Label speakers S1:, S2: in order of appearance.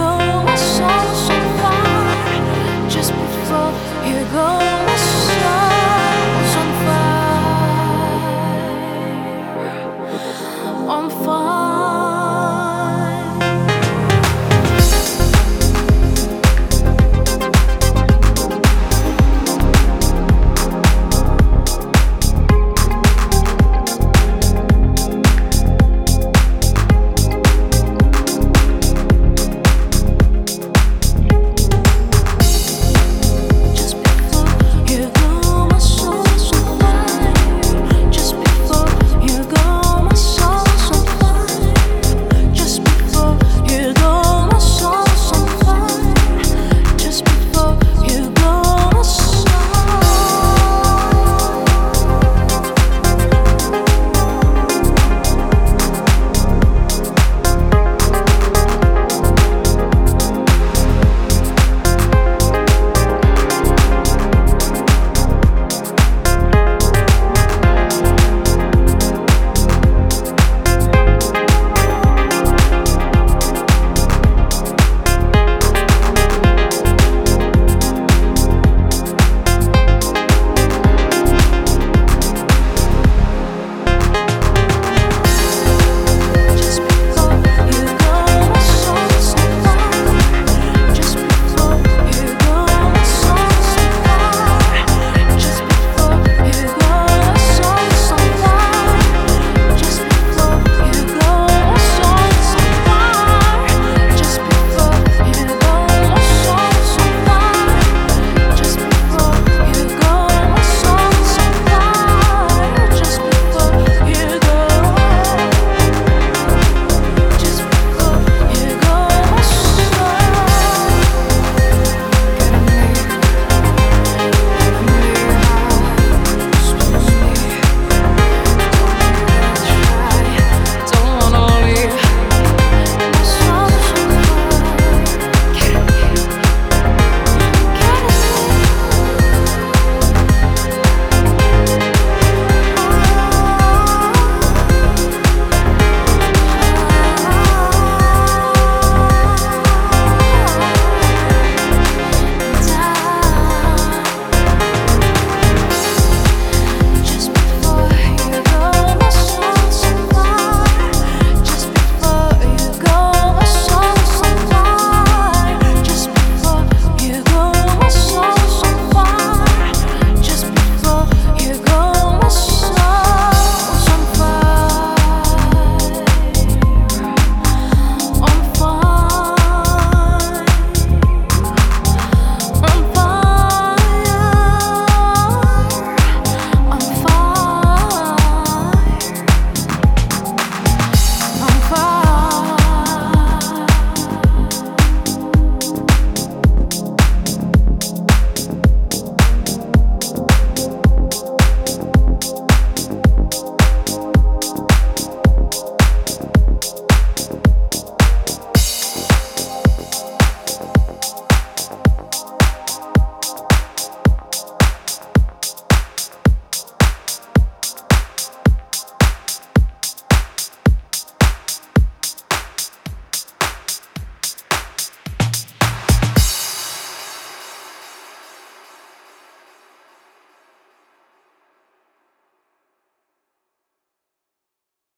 S1: 我